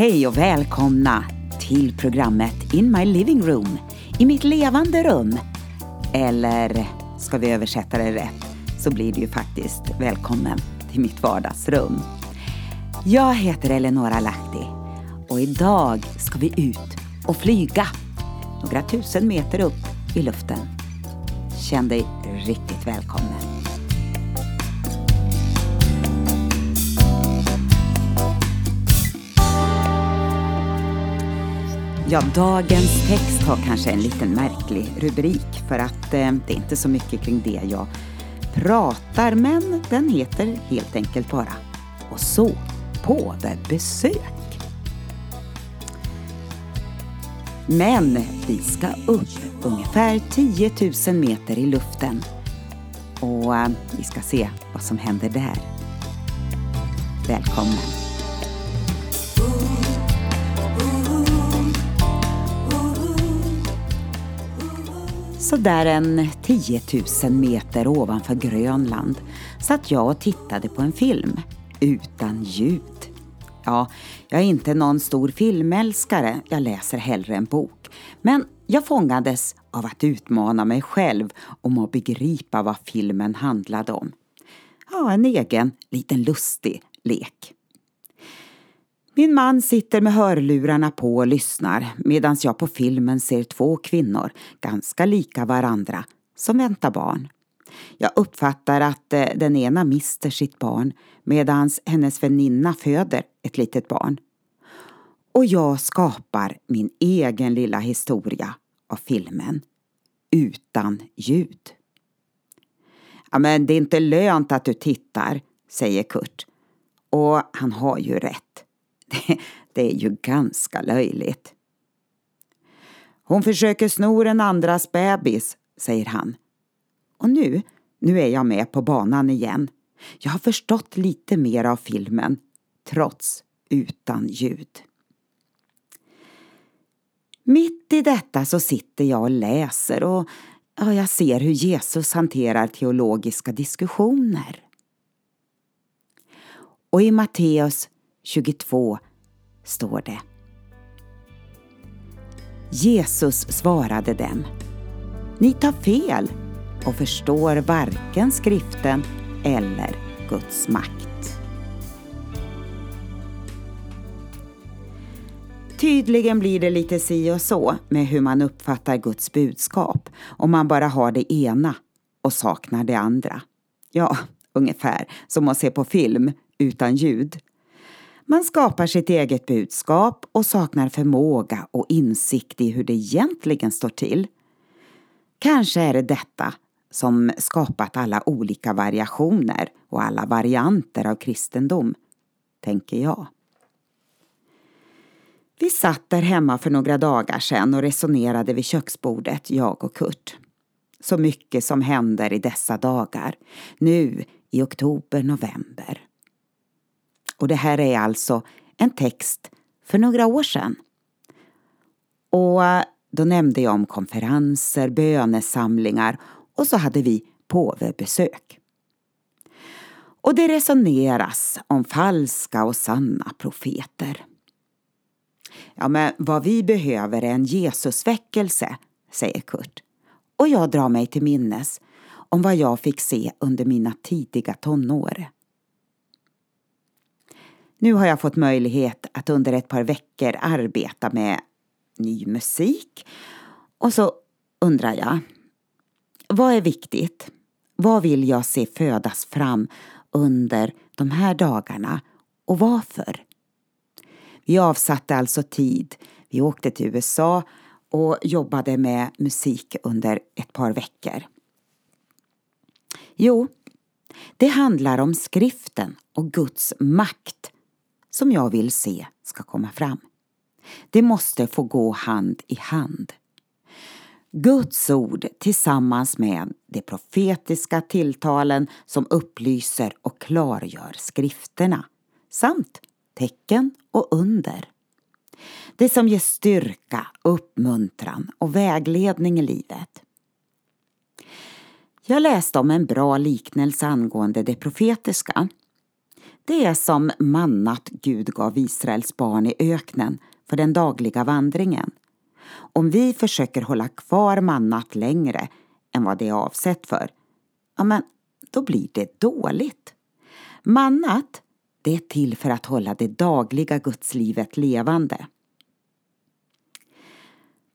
Hej och välkomna till programmet In My Living Room, i mitt levande rum. Eller ska vi översätta det rätt så blir det ju faktiskt välkommen till mitt vardagsrum. Jag heter Eleonora Lahti och idag ska vi ut och flyga några tusen meter upp i luften. Känn dig riktigt välkommen. Ja, dagens text har kanske en liten märklig rubrik för att eh, det är inte så mycket kring det jag pratar, men den heter helt enkelt bara Och så påvebesök. Men vi ska upp ungefär 10 000 meter i luften och eh, vi ska se vad som händer där. Välkommen! Så där en 10 000 meter ovanför Grönland satt jag och tittade på en film utan ljud. Ja, jag är inte någon stor filmälskare, jag läser hellre en bok. Men jag fångades av att utmana mig själv om att begripa vad filmen handlade om. Ja, en egen liten lustig lek. Min man sitter med hörlurarna på och lyssnar medan jag på filmen ser två kvinnor, ganska lika varandra, som väntar barn. Jag uppfattar att eh, den ena mister sitt barn medan hennes väninna föder ett litet barn. Och jag skapar min egen lilla historia av filmen. Utan ljud. Ja, men det är inte lönt att du tittar, säger Kurt. Och han har ju rätt. Det, det är ju ganska löjligt. Hon försöker sno en andras bebis, säger han. Och nu, nu är jag med på banan igen. Jag har förstått lite mer av filmen, trots utan ljud. Mitt i detta så sitter jag och läser och ja, jag ser hur Jesus hanterar teologiska diskussioner. Och i Matteus 22 står det. Jesus svarade dem. Ni tar fel och förstår varken skriften eller Guds makt. Tydligen blir det lite si och så med hur man uppfattar Guds budskap om man bara har det ena och saknar det andra. Ja, ungefär som att se på film utan ljud. Man skapar sitt eget budskap och saknar förmåga och insikt i hur det egentligen står till. Kanske är det detta som skapat alla olika variationer och alla varianter av kristendom, tänker jag. Vi satt där hemma för några dagar sedan och resonerade vid köksbordet, jag och Kurt. Så mycket som händer i dessa dagar, nu i oktober, november. Och det här är alltså en text för några år sedan. Och eh, då nämnde jag om konferenser, bönesamlingar och så hade vi påvebesök. Och det resoneras om falska och sanna profeter. Ja, men vad vi behöver är en Jesusväckelse, säger Kurt. Och jag drar mig till minnes om vad jag fick se under mina tidiga tonår. Nu har jag fått möjlighet att under ett par veckor arbeta med ny musik. Och så undrar jag, vad är viktigt? Vad vill jag se födas fram under de här dagarna och varför? Vi avsatte alltså tid. Vi åkte till USA och jobbade med musik under ett par veckor. Jo, det handlar om skriften och Guds makt som jag vill se ska komma fram. Det måste få gå hand i hand. Guds ord tillsammans med de profetiska tilltalen som upplyser och klargör skrifterna samt tecken och under. Det som ger styrka, uppmuntran och vägledning i livet. Jag läste om en bra liknelse angående det profetiska det är som mannat Gud gav Israels barn i öknen för den dagliga vandringen. Om vi försöker hålla kvar mannat längre än vad det är avsett för, ja men då blir det dåligt. Mannat, det är till för att hålla det dagliga gudslivet levande.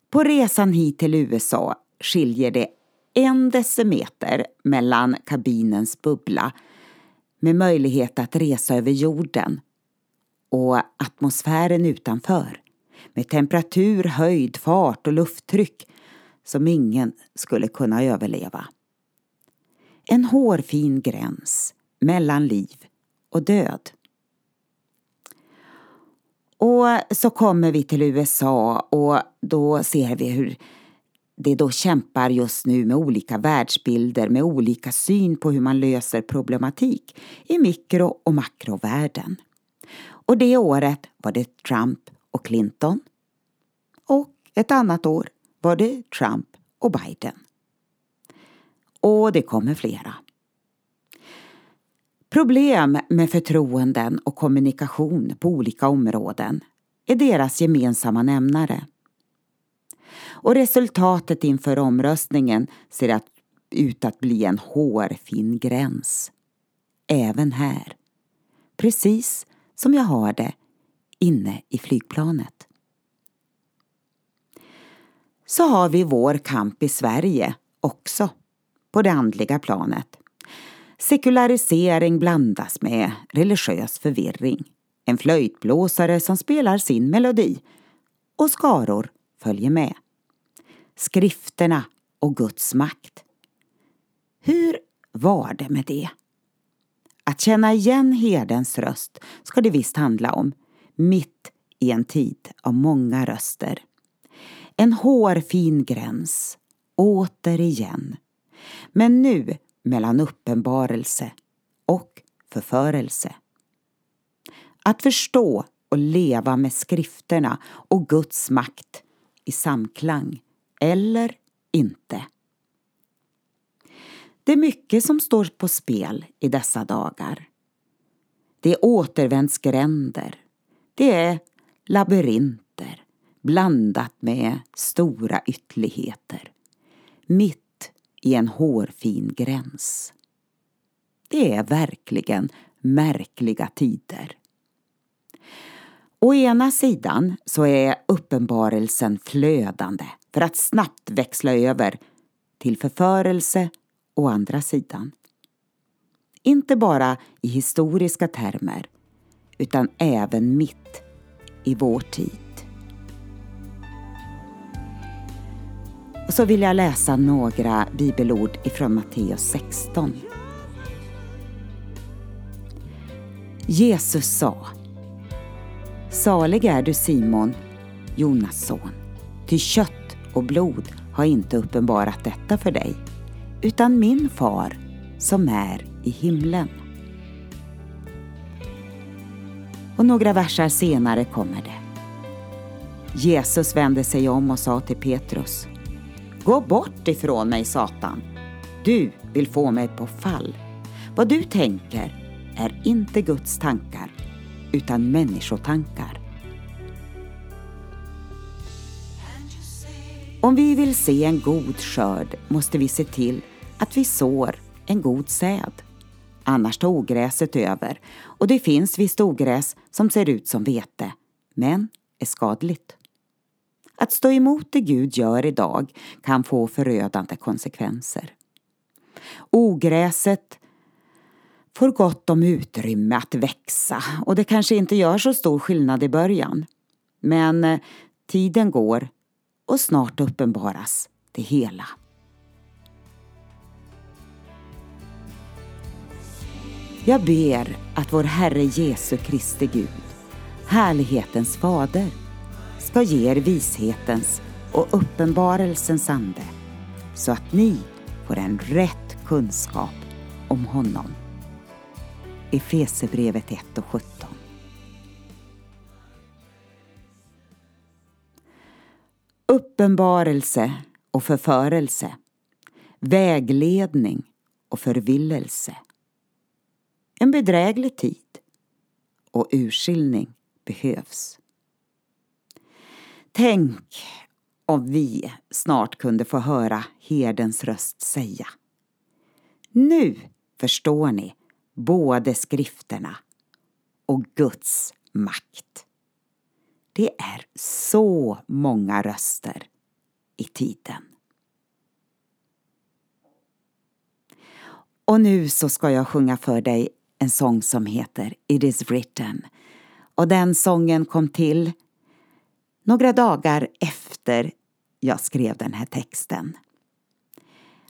På resan hit till USA skiljer det en decimeter mellan kabinens bubbla med möjlighet att resa över jorden och atmosfären utanför med temperatur, höjd, fart och lufttryck som ingen skulle kunna överleva. En hårfin gräns mellan liv och död. Och så kommer vi till USA och då ser vi hur det då kämpar just nu med olika världsbilder, med olika syn på hur man löser problematik i mikro och makrovärlden. Och det året var det Trump och Clinton. Och ett annat år var det Trump och Biden. Och det kommer flera. Problem med förtroenden och kommunikation på olika områden är deras gemensamma nämnare. Och resultatet inför omröstningen ser ut att bli en hårfin gräns. Även här. Precis som jag har det inne i flygplanet. Så har vi vår kamp i Sverige också, på det andliga planet. Sekularisering blandas med religiös förvirring. En flöjtblåsare som spelar sin melodi och skaror följer med. Skrifterna och Guds makt. Hur var det med det? Att känna igen herdens röst ska det visst handla om, mitt i en tid av många röster. En hårfin gräns, återigen. Men nu mellan uppenbarelse och förförelse. Att förstå och leva med skrifterna och Guds makt i samklang, eller inte. Det är mycket som står på spel i dessa dagar. Det är återvändsgränder. Det är labyrinter blandat med stora ytterligheter. Mitt i en hårfin gräns. Det är verkligen märkliga tider. Å ena sidan så är uppenbarelsen flödande för att snabbt växla över till förförelse å andra sidan. Inte bara i historiska termer utan även mitt i vår tid. Och så vill jag läsa några bibelord ifrån Matteus 16. Jesus sa Salig är du Simon, Jonas son, ty kött och blod har inte uppenbarat detta för dig, utan min far som är i himlen. Och några versar senare kommer det. Jesus vände sig om och sa till Petrus Gå bort ifrån mig Satan. Du vill få mig på fall. Vad du tänker är inte Guds tankar utan människotankar. Om vi vill se en god skörd måste vi se till att vi sår en god säd. Annars tar ogräset över och det finns visst ogräs som ser ut som vete, men är skadligt. Att stå emot det Gud gör idag kan få förödande konsekvenser. Ogräset får gott om utrymme att växa och det kanske inte gör så stor skillnad i början. Men eh, tiden går och snart uppenbaras det hela. Jag ber att vår Herre Jesu Kristi Gud, härlighetens fader, ska ge er vishetens och uppenbarelsens ande så att ni får en rätt kunskap om honom. Efesebrevet 1 och 17. Uppenbarelse och förförelse. Vägledning och förvillelse. En bedräglig tid och urskiljning behövs. Tänk om vi snart kunde få höra herdens röst säga Nu förstår ni både skrifterna och Guds makt. Det är så många röster i tiden. Och nu så ska jag sjunga för dig en sång som heter It is written. Och den sången kom till några dagar efter jag skrev den här texten.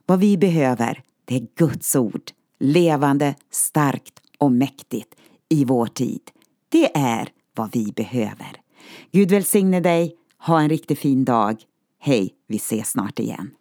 Vad vi behöver, det är Guds ord, levande, starkt och mäktigt i vår tid. Det är vad vi behöver. Gud välsigne dig, ha en riktigt fin dag. Hej, vi ses snart igen.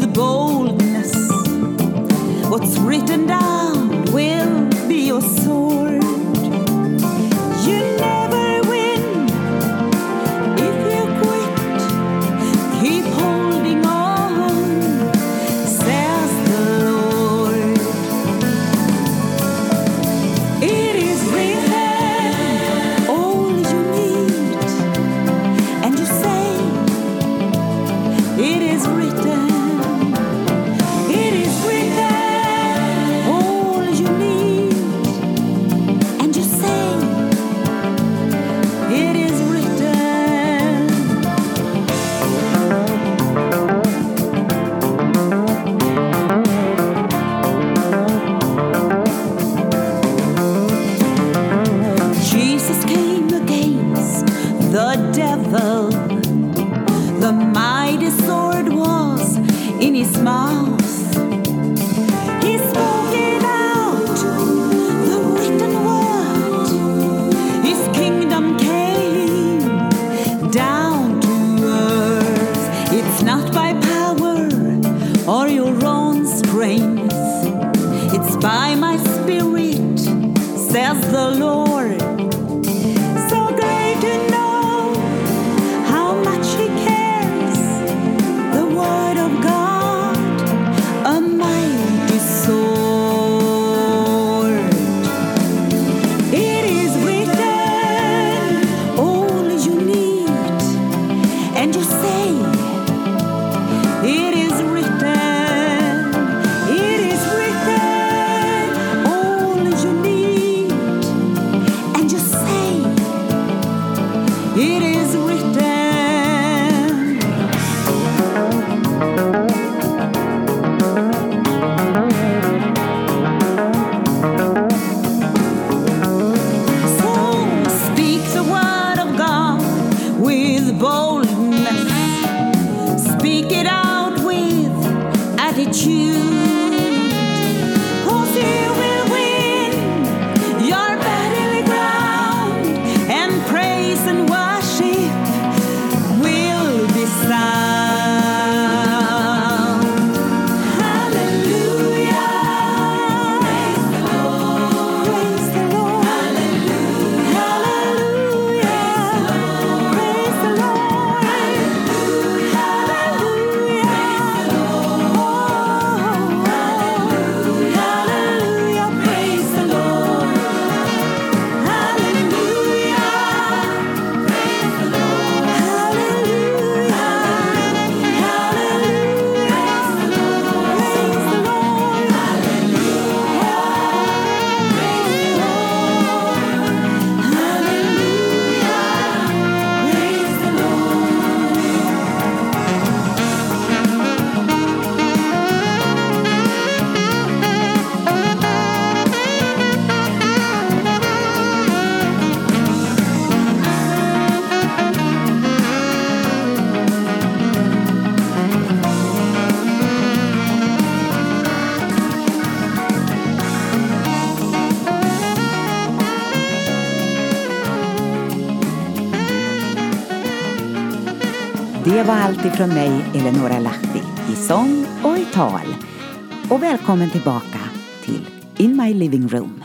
The boldness what's written down. Small. smiled. Det var allt ifrån mig, Eleonora Lahti, i sång och i tal. Och välkommen tillbaka till In My Living Room.